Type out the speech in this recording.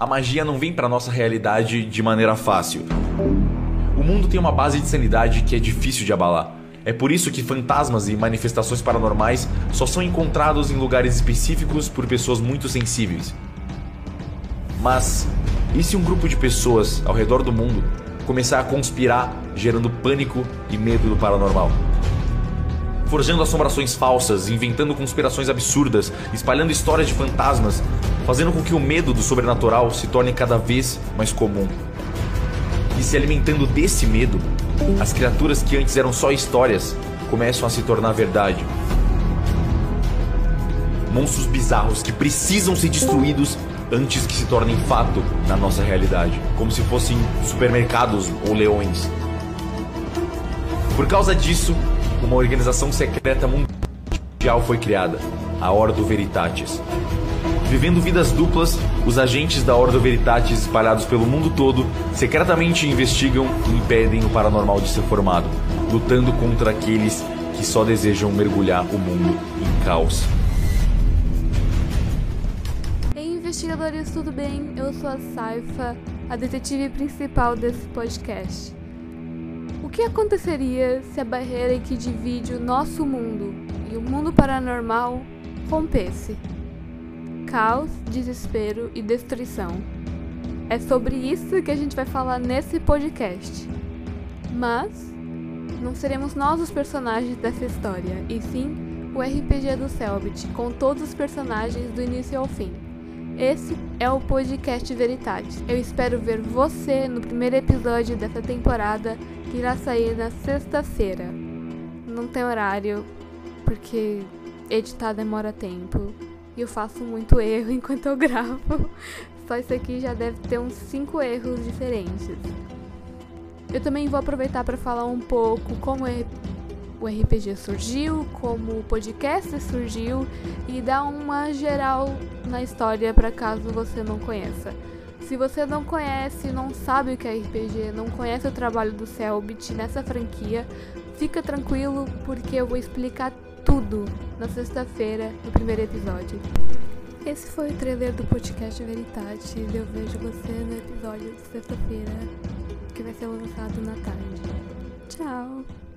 a magia não vem para nossa realidade de maneira fácil. O mundo tem uma base de sanidade que é difícil de abalar. É por isso que fantasmas e manifestações paranormais só são encontrados em lugares específicos por pessoas muito sensíveis. Mas e se um grupo de pessoas ao redor do mundo começar a conspirar, gerando pânico e medo do paranormal? Forjando assombrações falsas, inventando conspirações absurdas, espalhando histórias de fantasmas, fazendo com que o medo do sobrenatural se torne cada vez mais comum. E se alimentando desse medo, as criaturas que antes eram só histórias começam a se tornar verdade. Monstros bizarros que precisam ser destruídos antes que se tornem fato na nossa realidade, como se fossem supermercados ou leões. Por causa disso, uma organização secreta mundial foi criada, a Ordo Veritatis. Vivendo vidas duplas, os agentes da Ordo Veritatis espalhados pelo mundo todo secretamente investigam e impedem o paranormal de ser formado, lutando contra aqueles que só desejam mergulhar o mundo em caos. Ei, investigadores, tudo bem? Eu sou a Saifa, a detetive principal desse podcast. Que aconteceria se a barreira que divide o nosso mundo e o mundo paranormal rompesse? Caos, desespero e destruição. É sobre isso que a gente vai falar nesse podcast. Mas não seremos nós os personagens dessa história, e sim o RPG do Selbit, com todos os personagens do início ao fim. Esse é o podcast Veritatis. Eu espero ver você no primeiro episódio dessa temporada que irá sair na sexta-feira. Não tem horário, porque editar demora tempo. E eu faço muito erro enquanto eu gravo. Só isso aqui já deve ter uns 5 erros diferentes. Eu também vou aproveitar para falar um pouco como é o RPG surgiu, como o podcast surgiu e dar uma geral na história para caso você não conheça. Se você não conhece, não sabe o que é RPG, não conhece o trabalho do Selbit nessa franquia, fica tranquilo porque eu vou explicar tudo na sexta-feira, no primeiro episódio. Esse foi o trailer do podcast Veritate e eu vejo você no episódio de sexta-feira, que vai ser lançado na tarde. Tchau!